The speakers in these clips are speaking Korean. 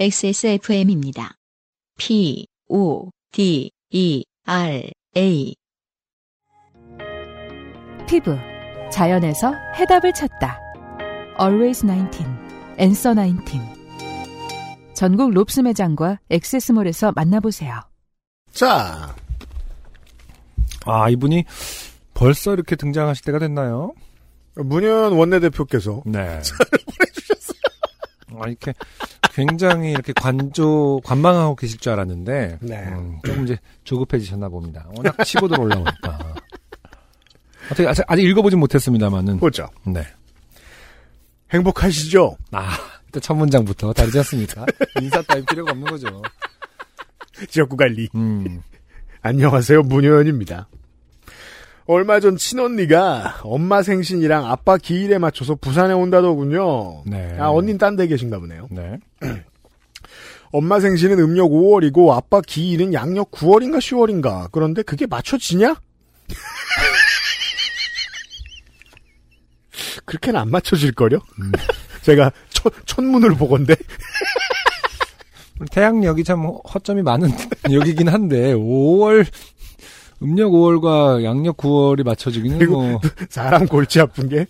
XSFM입니다. P, O, D, E, R, A. 피부, 자연에서 해답을 찾다. Always 19, Answer 19. 전국 롭스 매장과 액세스몰에서 만나보세요. 자, 아, 이분이 벌써 이렇게 등장하실 때가 됐나요? 문현 원내대표께서 네. 아, 이렇게 굉장히 이렇게 관조, 관망하고 계실 줄 알았는데, 네. 음, 조금 이제 조급해지셨나 봅니다. 워낙 치고들 올라오니까. 어떻게, 아직, 아직 읽어보진 못했습니다만은. 보죠. 네. 행복하시죠? 아, 일단 첫 문장부터 다르지 않습니까? 인사 따위 필요가 없는 거죠. 지역구 관리. 음, 안녕하세요, 문효연입니다. 얼마 전 친언니가 엄마 생신이랑 아빠 기일에 맞춰서 부산에 온다더군요. 네. 아, 언닌 딴 데 계신가 보네요. 네. 엄마 생신은 음력 5월이고 아빠 기일은 양력 9월인가 10월인가. 그런데 그게 맞춰지냐? 그렇게는 안 맞춰질걸요? 음. 제가 첫, 첫문을 보건데. 태양력이 참 허점이 많은 역이긴 한데, 5월, 음력 5월과 양력 9월이 맞춰지기는 그리고 뭐, 사람 골치 아픈 게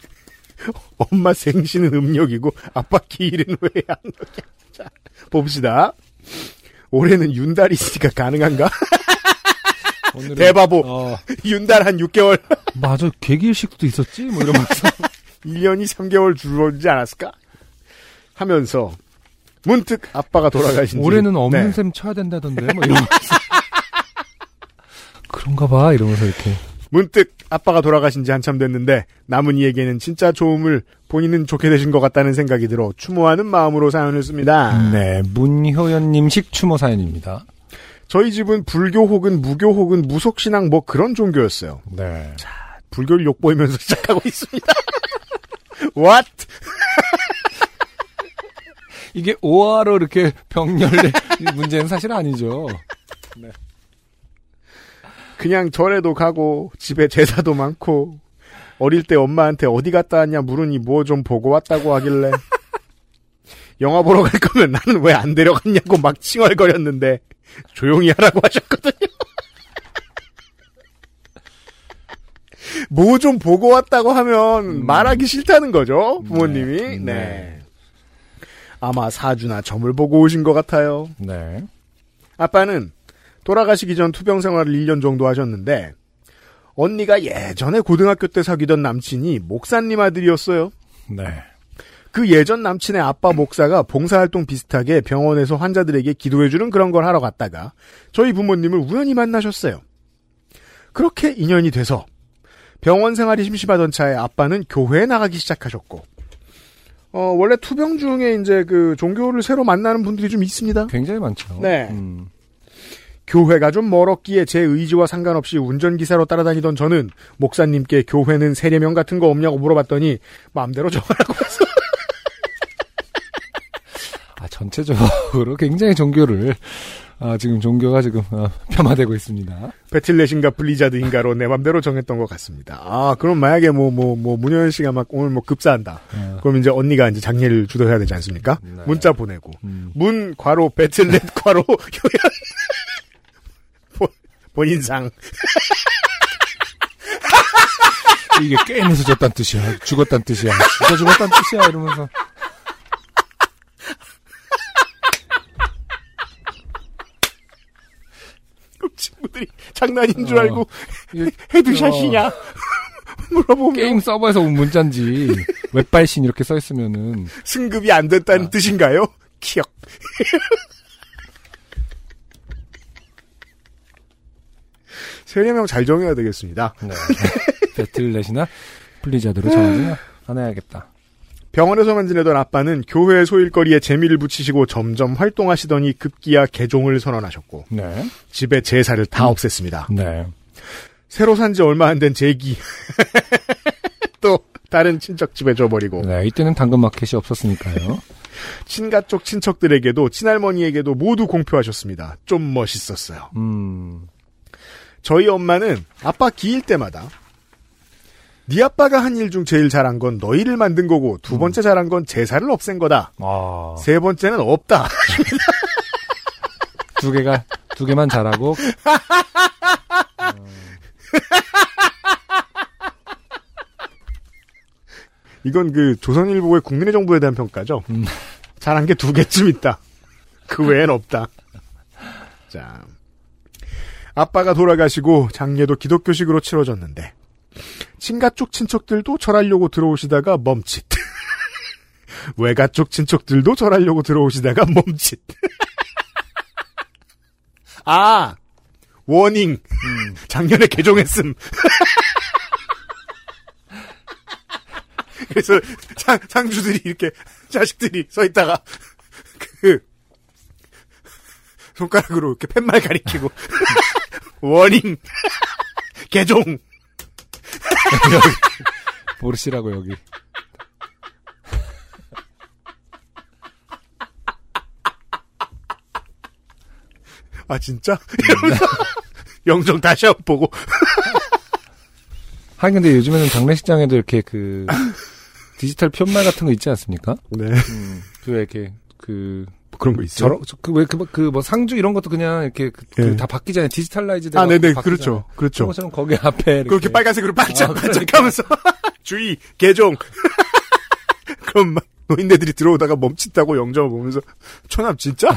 엄마 생신은 음력이고 아빠 기일은 왜 양력이야. 자, 봅시다. 올해는 윤달이 있으니까 가능한가? 오늘은. 대바보. 어, 윤달 한 6개월. 맞아, 개기일식도 있었지? 뭐 이러면서. 1년이 3개월 줄어들지 않았을까? 하면서 문득 아빠가 돌아가신 지 올해는 없는 네. 셈 쳐야 된다던데, 뭐 이러면서. 그런가 봐, 이러면서 이렇게. 문득 아빠가 돌아가신 지 한참 됐는데 남은 이에게는 진짜 좋음을 본인은 좋게 되신 것 같다는 생각이 들어 추모하는 마음으로 사연을 씁니다. 네, 문효연님식 추모 사연입니다. 저희 집은 불교 혹은 무교 혹은 무속신앙 뭐 그런 종교였어요. 네. 불교를 욕보이면서 시작하고 있습니다. What? 이게 오화로 이렇게 병렬의 문제는 사실 아니죠. 그냥 절에도 가고 집에 제사도 많고 어릴 때 엄마한테 어디 갔다 왔냐 물으니 뭐 좀 보고 왔다고 하길래 영화 보러 갈 거면 나는 왜 안 데려갔냐고 막 칭얼거렸는데 조용히 하라고 하셨거든요. 뭐 좀 보고 왔다고 하면 말하기 싫다는 거죠 부모님이. 네. 네. 네. 아마 사주나 점을 보고 오신 것 같아요. 네. 아빠는 돌아가시기 전 투병 생활을 1년 정도 하셨는데 언니가 예전에 고등학교 때 사귀던 남친이 목사님 아들이었어요. 네. 그 예전 남친의 아빠 목사가 봉사활동 비슷하게 병원에서 환자들에게 기도해주는 그런 걸 하러 갔다가 저희 부모님을 우연히 만나셨어요. 그렇게 인연이 돼서 병원 생활이 심심하던 차에 아빠는 교회에 나가기 시작하셨고 어, 원래 투병 중에 이제 그 종교를 새로 만나는 분들이 좀 있습니다. 굉장히 많죠. 네. 음, 교회가 좀 멀었기에 제 의지와 상관없이 운전기사로 따라다니던 저는 목사님께 교회는 세례명 같은 거 없냐고 물어봤더니 마음대로 정하라고 해서 아, 전체적으로 굉장히 종교를, 아, 지금 종교가 지금, 어, 폄하되고 있습니다. 배틀넷인가 블리자드인가로 내 맘대로 정했던 것 같습니다. 아 그럼 만약에 뭐 뭐뭐 문현 씨가 막 오늘 뭐 급사한다. 어, 그럼 이제 언니가 이제 장례를 주도해야 되지 않습니까? 네. 문자 보내고 음, 문 괄호 배틀넷 괄호 효연 본- 본인상 이게 게임에서 졌단 뜻이야. 죽었단 뜻이야. 진짜 죽었단 뜻이야. 이러면서. 친구들이 장난인 줄 어, 알고 이게 헤드샷이냐 물어보면 게임 서버에서 온 문자인지, 웹발신 이렇게 써있으면은, 승급이 안 됐다는 아. 뜻인가요? 키역. 세례명 잘 정해야 되겠습니다. 네. 배틀넷이나 블리자드로 정하지 않아야겠다. 병원에서만 지내던 아빠는 교회 소일거리에 재미를 붙이시고 점점 활동하시더니 급기야 개종을 선언하셨고 네. 집에 제사를 다 음. 없앴습니다. 네. 새로 산 지 얼마 안 된 제기 또 다른 친척 집에 줘버리고 네. 이때는 당근마켓이 없었으니까요. 친가 쪽 친척들에게도 친할머니에게도 모두 공표하셨습니다. 좀 멋있었어요. 음, 저희 엄마는 아빠 기일 때마다 네 아빠가 한 일 중 제일 잘한 건 너희를 만든 거고 두 번째 잘한 건 제사를 없앤 거다. 아, 세 번째는 없다. 두 개가 두 개만 잘하고 이건 그 조선일보의 국민의 정부에 대한 평가죠. 음. 잘한 게 두 개쯤 있다. 그 외엔 없다. 자. 아빠가 돌아가시고 장례도 기독교식으로 치러졌는데 친가 쪽 친척들도 절하려고 들어오시다가 멈칫. 외가 쪽 친척들도 절하려고 들어오시다가 멈칫. 아 워닝. 작년에 개종했음. 그래서 상, 상주들이 이렇게 자식들이 서 있다가 그 손가락으로 이렇게 팻말 가리키고 워닝 개종. 모르시라고 여기. 아 진짜? 영정 다시 한번 보고. 하긴 근데 요즘에는 장례식장에도 이렇게 그 디지털 편말 같은 거 있지 않습니까? 네. 음, 그 이렇게 그 그런 거 있어요. 저러 그왜그 뭐 상주 이런 것도 그냥 이렇게 그, 예. 그다 바뀌잖아요. 디지털라이즈 아 네네. 그렇죠. 그렇죠. 것처럼 거기 앞에 이렇게. 그렇게 빨간색으로 반짝 아, 반짝하면서. 주의 개종. 그럼 막 노인네들이 들어오다가 멈칫다고 영정을 보면서 초남 진짜?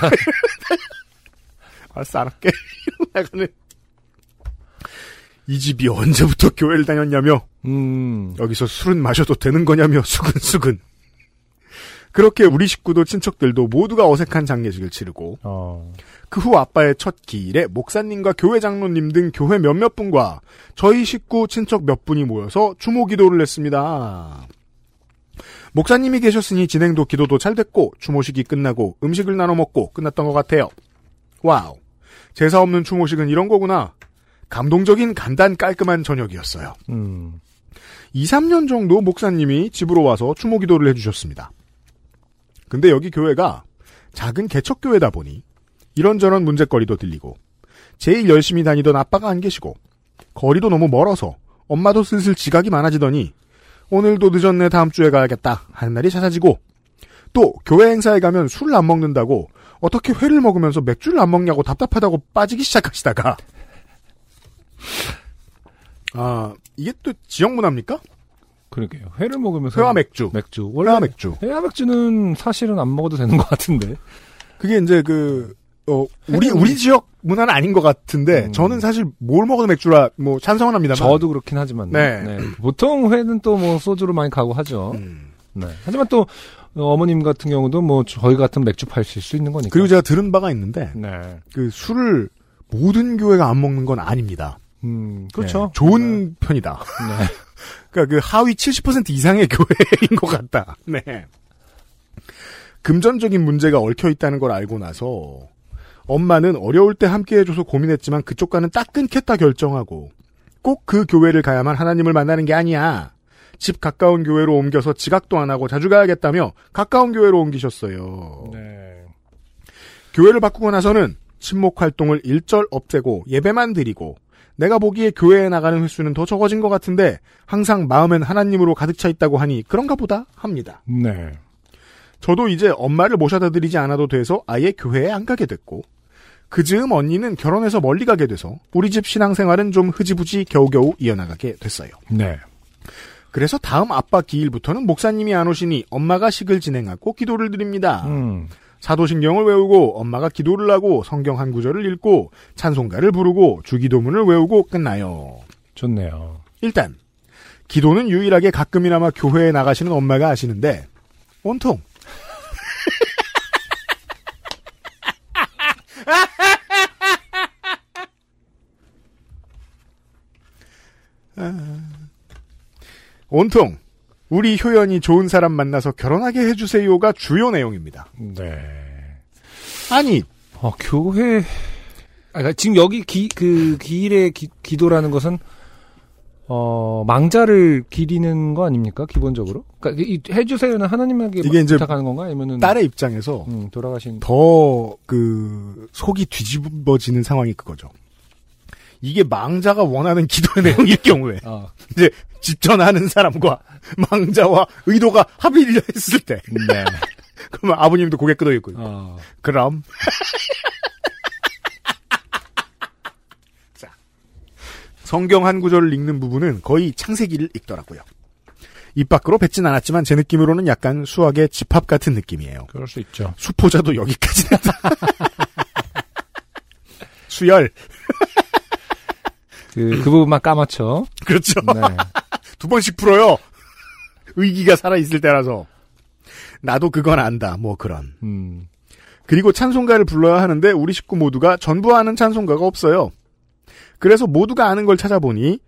알았어 알았게. 나가는 이 집이 언제부터 교회를 다녔냐며? 음. 여기서 술은 마셔도 되는 거냐며? 수근수근 그렇게 우리 식구도 친척들도 모두가 어색한 장례식을 치르고 어. 그 후 아빠의 첫 기일에 목사님과 교회 장로님 등 교회 몇몇 분과 저희 식구 친척 몇 분이 모여서 추모 기도를 했습니다. 목사님이 계셨으니 진행도 기도도 잘 됐고 추모식이 끝나고 음식을 나눠 먹고 끝났던 것 같아요. Wow. 제사 없는 추모식은 이런 거구나. 감동적인 간단 깔끔한 저녁이었어요. 음 2, 3년 정도 목사님이 집으로 와서 추모 기도를 해주셨습니다. 근데 여기 교회가 작은 개척교회다 보니 이런저런 문제거리도 들리고 제일 열심히 다니던 아빠가 안 계시고 거리도 너무 멀어서 엄마도 슬슬 지각이 많아지더니 오늘도 늦었네 다음 주에 가야겠다 하는 날이 잦아지고 또 교회 행사에 가면 술을 안 먹는다고 어떻게 회를 먹으면서 맥주를 안 먹냐고 답답하다고 빠지기 시작하시다가 아 이게 또 지역 문화입니까? 그러게요. 회를 먹으면서 회와 맥주 맥주 원래 회와 맥주 회와 맥주는 사실은 안 먹어도 되는 것 같은데. 그게 이제 그, 어, 우리, 우리 지역 문화는 아닌 것 같은데, 음. 저는 사실 뭘 먹어도 맥주라, 뭐, 찬성은 합니다만. 저도 그렇긴 하지만 네. 보통 회는 또 뭐 소주로 많이 가고 하죠. 음. 네. 하지만 또 어머님 같은 경우도 뭐 저희 같은 맥주 파실 수 있는 거니까. 그리고 제가 들은 바가 있는데, 네. 그 술을 모든 교회가 안 먹는 건 아닙니다. 음, 그렇죠. 네, 좋은 편이다. 네. 그러니까 그 하위 70% 이상의 교회인 것 같다. 네. 금전적인 문제가 얽혀 있다는 걸 알고 나서 엄마는 어려울 때 함께 해줘서 고민했지만 그쪽과는 딱 끊겠다 결정하고 꼭 그 교회를 가야만 하나님을 만나는 게 아니야. 집 가까운 교회로 옮겨서 지각도 안 하고 자주 가야겠다며 가까운 교회로 옮기셨어요. 네. 교회를 바꾸고 나서는 친목 활동을 일절 없애고 예배만 드리고 내가 보기에 교회에 나가는 횟수는 더 적어진 것 같은데 항상 마음엔 하나님으로 가득 차 있다고 하니 그런가 보다 합니다. 네. 저도 이제 엄마를 모셔다 드리지 않아도 돼서 아예 교회에 안 가게 됐고 그 즈음 언니는 결혼해서 멀리 가게 돼서 우리 집 신앙생활은 좀 흐지부지 겨우겨우 이어나가게 됐어요. 네. 그래서 다음 아빠 기일부터는 목사님이 안 오시니 엄마가 식을 진행하고 기도를 드립니다. 음. 사도신경을 외우고 엄마가 기도를 하고 성경 한 구절을 읽고 찬송가를 부르고 주기도문을 외우고 끝나요. 좋네요. 일단 기도는 유일하게 가끔이나마 교회에 나가시는 엄마가 하시는데 온통 아, 온통 우리 효연이 좋은 사람 만나서 결혼하게 해주세요가 주요 내용입니다. 네. 아니 어, 교회. 아, 그러니까 지금 여기 기, 그, 기일의 기, 기도라는 것은, 어, 망자를 기리는 거 아닙니까? 기본적으로? 그러니까 이, 해주세요는 하나님에게 이게 이제 부탁하는 건가? 아니면은. 딸의 입장에서 음, 돌아가신. 더 그 속이 뒤집어지는 상황이 그거죠. 이게 망자가 원하는 기도의 내용일 경우에 어. 이제 집전하는 사람과 망자와 의도가 합의를 했을 때 네. 그러면 아버님도 고개 끄덕이고요. 어. 그럼 자 성경 한 구절을 읽는 부분은 거의 창세기를 읽더라고요. 입 밖으로 뱉진 않았지만 제 느낌으로는 약간 수학의 집합 같은 느낌이에요. 그럴 수 있죠. 수포자도 여기까지. 수열 그, 그 부분만 까맣죠. 그렇죠. 네. 두 번씩 풀어요. 의기가 살아있을 때라서. 나도 그건 안다. 뭐 그런. 음. 그리고 찬송가를 불러야 하는데 우리 식구 모두가 전부 아는 찬송가가 없어요. 그래서 모두가 아는 걸 찾아보니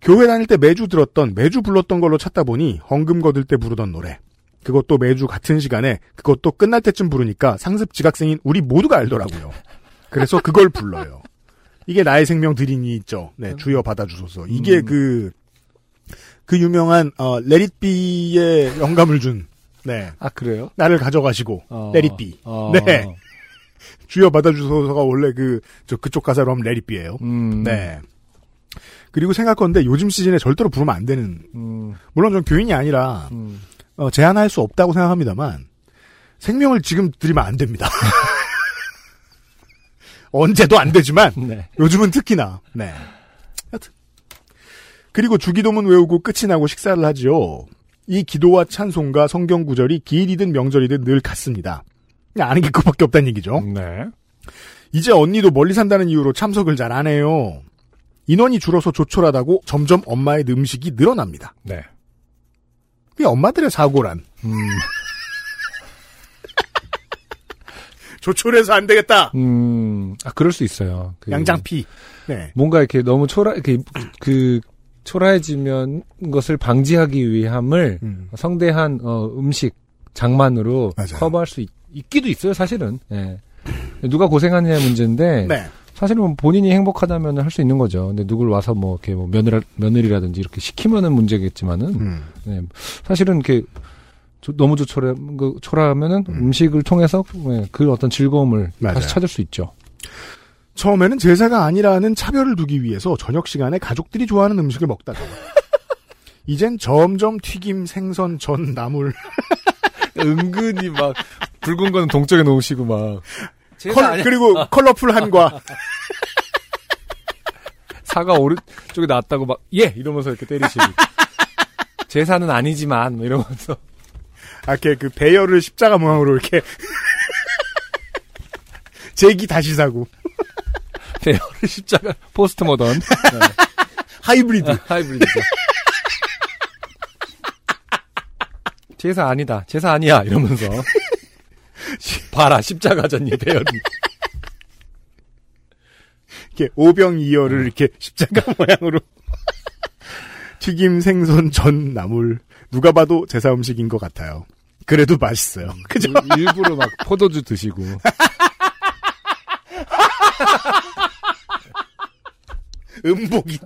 교회 다닐 때 매주 들었던 매주 불렀던 걸로 찾다 보니 헌금 거둘 때 부르던 노래. 그것도 매주 같은 시간에 그것도 끝날 때쯤 부르니까 상습 지각생인 우리 모두가 알더라고요. 그래서 그걸 불러요. 이게 나의 생명 드리니 있죠. 네, 주여 받아주소서. 이게 음. 그, 그 유명한, 어, 레릿비의 영감을 준, 네, 아, 그래요? 나를 가져가시고, 어. 레릿비. 어. 네. 주여 받아주소서가 원래 그, 저, 그쪽 가사로 하면 레릿비예요 음. 네. 그리고 생각건데 요즘 시즌에 절대로 부르면 안 되는, 음. 물론 전 교인이 아니라, 음. 어, 제한할 수 없다고 생각합니다만, 생명을 지금 드리면 안 됩니다. 언제도 안 되지만, 네. 요즘은 특히나. 네. 하여튼. 그리고 주기도문 외우고 끝이 나고 식사를 하지요. 이 기도와 찬송가 성경 구절이 기일이든 명절이든 늘 같습니다. 아는 게 그밖에 없다는 얘기죠. 네. 이제 언니도 멀리 산다는 이유로 참석을 잘 안 해요. 인원이 줄어서 조촐하다고 점점 엄마의 음식이 늘어납니다. 네. 그게 엄마들의 사고란. 음. 조촐해서 안 되겠다. 음. 아, 그럴 수 있어요. 그 양장피. 네. 뭔가 이렇게 너무 초라, 이렇게, 그, 초라해지면 것을 방지하기 위함을 음. 성대한, 어, 음식, 장만으로 맞아요. 커버할 수 있, 기도 있어요, 사실은. 예. 누가 고생하느냐의 문제인데. 네. 사실은 뭐 본인이 행복하다면 할 수 있는 거죠. 근데 누굴 와서 뭐 이렇게 뭐 며느리, 며느리라든지 이렇게 시키면은 문제겠지만은 음. 네, 사실은 이렇게 조- 너무 조촐해 그 초라하면은 음. 음. 식을 통해서 네, 그 어떤 즐거움을 맞아요. 다시 찾을 수 있죠. 처음에는 제사가 아니라는 차별을 두기 위해서 저녁 시간에 가족들이 좋아하는 음식을 먹다가 이젠 점점 튀김, 생선, 전, 나물 은근히 막 붉은 거는 동쪽에 놓으시고 막 컬, 그리고 컬러풀 한과 사과 오른쪽에 놨다고 막 예 이러면서 이렇게 때리시고 제사는 아니지만 뭐 이러면서 이렇게 그 배열을 십자가 모양으로 이렇게 제기 다시 사고 배열을 십자가 post modern hybrid hybrid죠. 제사 아니다. 제사 아니야. 이러면서. 봐라. 십자가잖니, 배열은. 이렇게 오병이어를 이렇게 십자가 모양으로 튀김, 생선, 전, 나물 누가 봐도 제사 음식인 것 같아요. 그래도 맛있어요. 그죠? 일부러 막 포도주 드시고. 음복이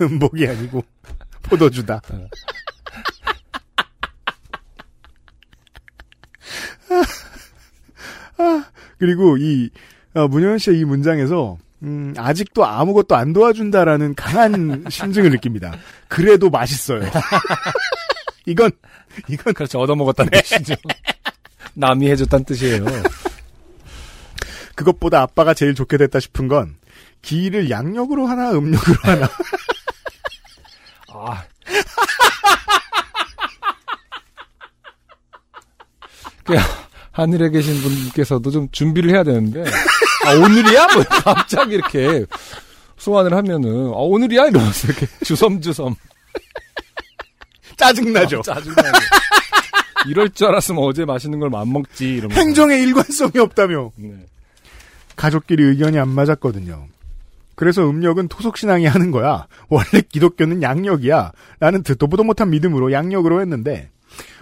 음복이 아니고 포도주다. 아, 그리고 이 어, 문현 씨의 이 문장에서 음, 아직도 아무것도 안 도와준다라는 강한 심증을 느낍니다. 그래도 맛있어요. 이건 이건 그렇죠. 얻어먹었다는 뜻이죠. 남이 해줬다는 뜻이에요. 그것보다 아빠가 제일 좋게 됐다 싶은 건 기를 양력으로 하나 음력으로 하나 아. 그 하늘에 계신 분께서도 좀 준비를 해야 되는데 아 오늘이야? 뭐 갑자기 이렇게 소환을 하면은 아 오늘이야? 이러면서 이렇게 주섬주섬 짜증나죠. 아, 짜증나게 이럴 줄 알았으면 어제 맛있는 걸 안 먹지 이러면서 행정에 일관성이 없다며 네. 가족끼리 의견이 안 맞았거든요. 그래서 음력은 토속신앙이 하는 거야. 원래 기독교는 양력이야. 나는 듣도 보도 못한 믿음으로 양력으로 했는데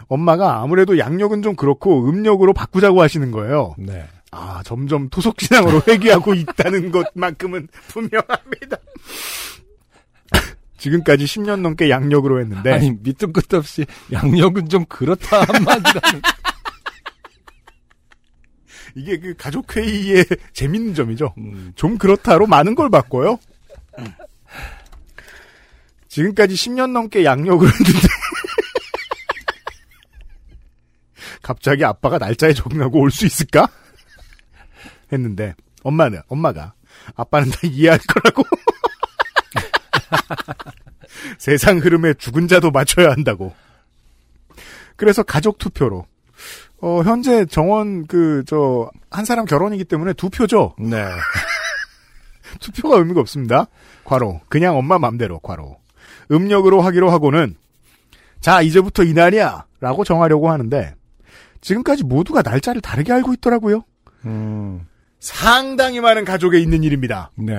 엄마가 아무래도 양력은 좀 그렇고 음력으로 바꾸자고 하시는 거예요. 네. 아 점점 토속신앙으로 회귀하고 있다는 것만큼은 분명합니다. 지금까지 10년 넘게 양력으로 했는데 아니 밑도 끝도 없이 양력은 좀 그렇다 한마디라는 이게 그 가족회의의 재밌는 점이죠. 음. 좀 그렇다로 많은 걸 바꿔요. 지금까지 10년 넘게 양력을 했는데 갑자기 아빠가 날짜에 적응하고 올 수 있을까? 했는데 엄마는 엄마가 아빠는 다 이해할 거라고 세상 흐름에 죽은 자도 맞춰야 한다고. 그래서 가족 투표로 어 현재 정원 그 저 한 사람 결혼이기 때문에 두 표죠. 네. 투표가 의미가 없습니다. 과로. 그냥 엄마 맘대로 과로. 음력으로 하기로 하고는 자 이제부터 이날이야 라고 정하려고 하는데 지금까지 모두가 날짜를 다르게 알고 있더라고요. 음. 상당히 많은 가족에 있는 일입니다. 네.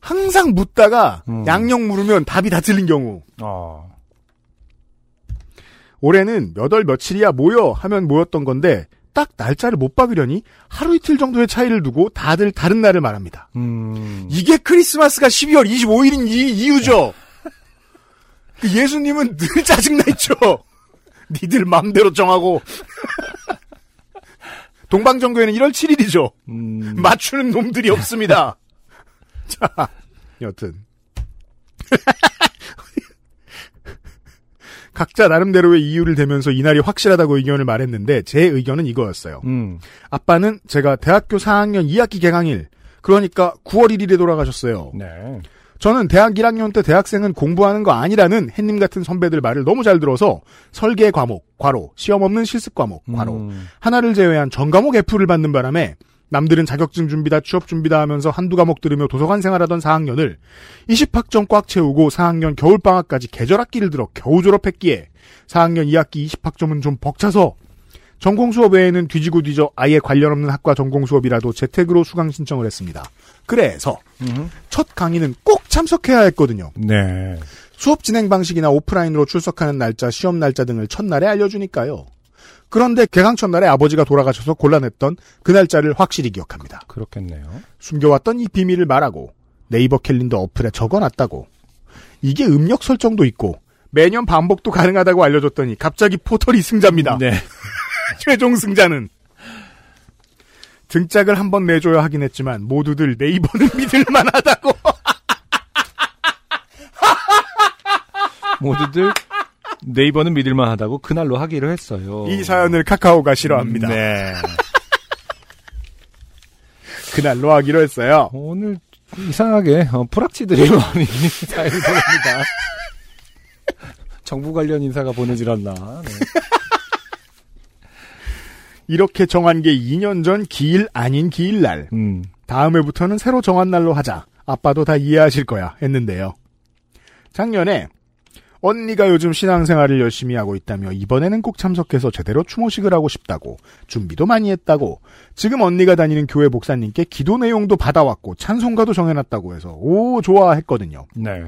항상 묻다가 음. 양력 물으면 답이 다 틀린 경우. 어. 올해는 몇 월 며칠이야 모여 하면 모였던 건데 딱 날짜를 못 박으려니 하루 이틀 정도의 차이를 두고 다들 다른 날을 말합니다. 음. 이게 크리스마스가 12월 25일인 이 이유죠. 그 예수님은 늘 짜증나 있죠. 니들 맘대로 정하고. 동방정교회는 1월 7일이죠. 음. 맞추는 놈들이 없습니다. 자, 여튼. 각자 나름대로의 이유를 대면서 이날이 확실하다고 의견을 말했는데 제 의견은 이거였어요. 음. 아빠는 제가 대학교 4학년 2학기 개강일, 그러니까 9월 1일에 돌아가셨어요. 네. 저는 대학 1학년 때 대학생은 공부하는 거 아니라는 햇님 같은 선배들 말을 너무 잘 들어서 설계 과목, 과로, 시험 없는 실습 과목, 과로, 음. 하나를 제외한 전 과목 F를 받는 바람에 남들은 자격증 준비다, 취업 준비다 하면서 한두 과목 들으며 도서관 생활하던 4학년을 20학점 꽉 채우고 4학년 겨울방학까지 계절학기를 들어 겨우 졸업했기에 4학년 2학기 20학점은 좀 벅차서 전공 수업 외에는 뒤지고 뒤져 아예 관련 없는 학과 전공 수업이라도 재택으로 수강 신청을 했습니다. 그래서 음. 첫 강의는 꼭 참석해야 했거든요. 네. 수업 진행 방식이나 오프라인으로 출석하는 날짜, 시험 날짜 등을 첫날에 알려주니까요. 그런데 개강 첫날에 아버지가 돌아가셔서 곤란했던 그 날짜를 확실히 기억합니다. 그렇겠네요. 숨겨왔던 이 비밀을 말하고 네이버 캘린더 어플에 적어놨다고. 이게 음력 설정도 있고 매년 반복도 가능하다고 알려줬더니 갑자기 포털이 승자입니다. 네. 최종 승자는 등짝을 한번 내줘야 하긴 했지만 모두들 네이버는 믿을 만하다고. 모두들 네이버는 믿을만 하다고 그날로 하기로 했어요. 이 사연을 카카오가 싫어합니다. 네. 그날로 하기로 했어요. 오늘 이상하게 어, 프락치들이 많이 사연을 보냅니다. 정부 관련 인사가 보내질 않나. 네. 이렇게 정한 게 2년 전 기일 아닌 기일 날. 음. 다음 해부터는 새로 정한 날로 하자. 아빠도 다 이해하실 거야. 했는데요. 작년에 언니가 요즘 신앙생활을 열심히 하고 있다며 이번에는 꼭 참석해서 제대로 추모식을 하고 싶다고 준비도 많이 했다고 지금 언니가 다니는 교회 목사님께 기도 내용도 받아왔고 찬송가도 정해놨다고 해서 오 좋아 했거든요. 네.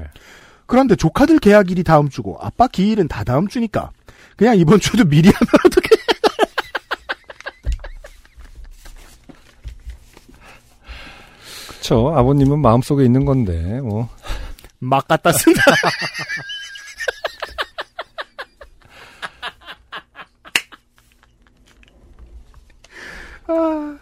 그런데 조카들 계약일이 다음 주고 아빠 기일은 다 다음 주니까 그냥 이번 주도 미리 하면 어떡해. 그쵸. 아버님은 마음속에 있는 건데, 뭐. 막 갖다 쓴다. 아,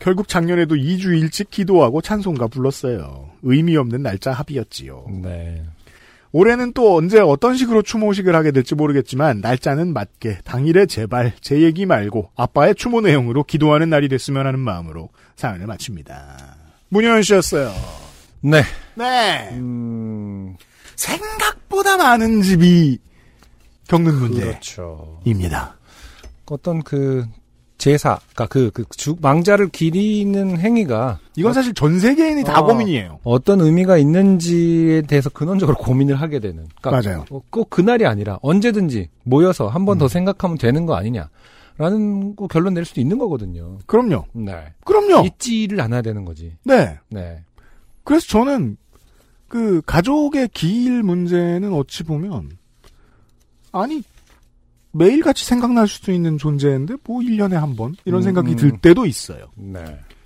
결국 작년에도 2주 일찍 기도하고 찬송가 불렀어요. 의미 없는 날짜 합의였지요. 네. 올해는 또 언제 어떤 식으로 추모식을 하게 될지 모르겠지만 날짜는 맞게 당일에 제발 제 얘기 말고 아빠의 추모 내용으로 기도하는 날이 됐으면 하는 마음으로 사연을 마칩니다. 문현 씨였어요. 네. 네. 음, 생각보다 많은 집이 겪는 그렇죠. 문제입니다. 어떤 그, 제사, 그니까 그, 그, 주, 망자를 기리는 행위가 이건 사실 전 세계인이 다 어. 고민이에요. 어떤 의미가 있는지에 대해서 근원적으로 고민을 하게 되는. 그러니까 맞아요. 어, 꼭 그날이 아니라 언제든지 모여서 한 번더 음. 생각하면 되는 거 아니냐. 라는 거 결론 낼 수도 있는 거거든요. 그럼요. 네. 그럼요. 잊지를 않아야 되는 거지. 네. 네. 그래서 저는 그 가족의 기일 문제는 어찌 보면 아니 매일같이 생각날 수도 있는 존재인데 뭐 1년에 한 번 이런 음, 생각이 음. 들 때도 있어요. 네.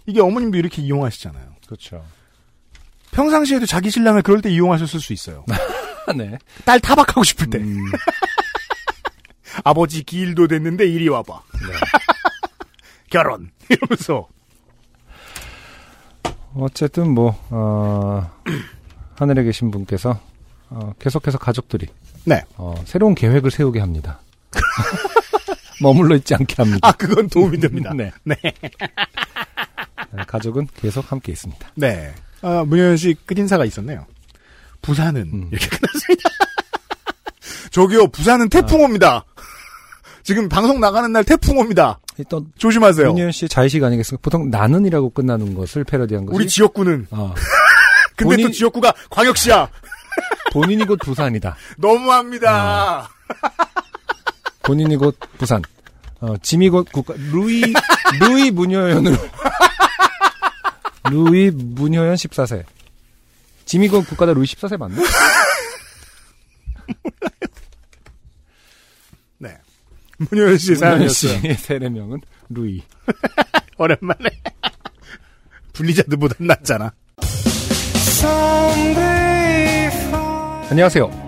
이게 어머님도 이렇게 이용하시잖아요. 그렇죠. 평상시에도 자기 신랑을 그럴 때 이용하셨을 수 있어요. 네. 딸 타박하고 싶을 때. 음, 아버지 기일도 됐는데 이리 와봐. 네. 결혼 이러면서 어쨌든 뭐 어, 하늘에 계신 분께서 어, 계속해서 가족들이 네. 어, 새로운 계획을 세우게 합니다. 머물러 있지 않게 합니다. 아 그건 도움이 됩니다. 네. 네. 네, 가족은 계속 함께 있습니다. 네. 아, 문현 씨 끝인사가 있었네요. 부산은 음. 이렇게 끝났습니다. 저기요, 부산은 태풍 옵니다. 지금 방송 나가는 날 태풍 옵니다. 일단 조심하세요. 윤희연 씨 자의식 아니겠습니까? 보통 나는이라고 끝나는 것을 패러디한 거지. 우리 지역구는 어, 근데 또 본인- 지역구가 광역시야. 본인이 곧 부산이다. 너무합니다. 본인이 곧 부산. 어, 짐이 곧 국가 루이 루이 문효연으로 루이 문효연 14세. 짐이 곧 국가다 루이 14세 맞나? 네. 문현 씨 문효연 사연이었어요. 씨의 세례명은 루이. 오랜만에. 블리자드보단 낫잖아. 안녕하세요.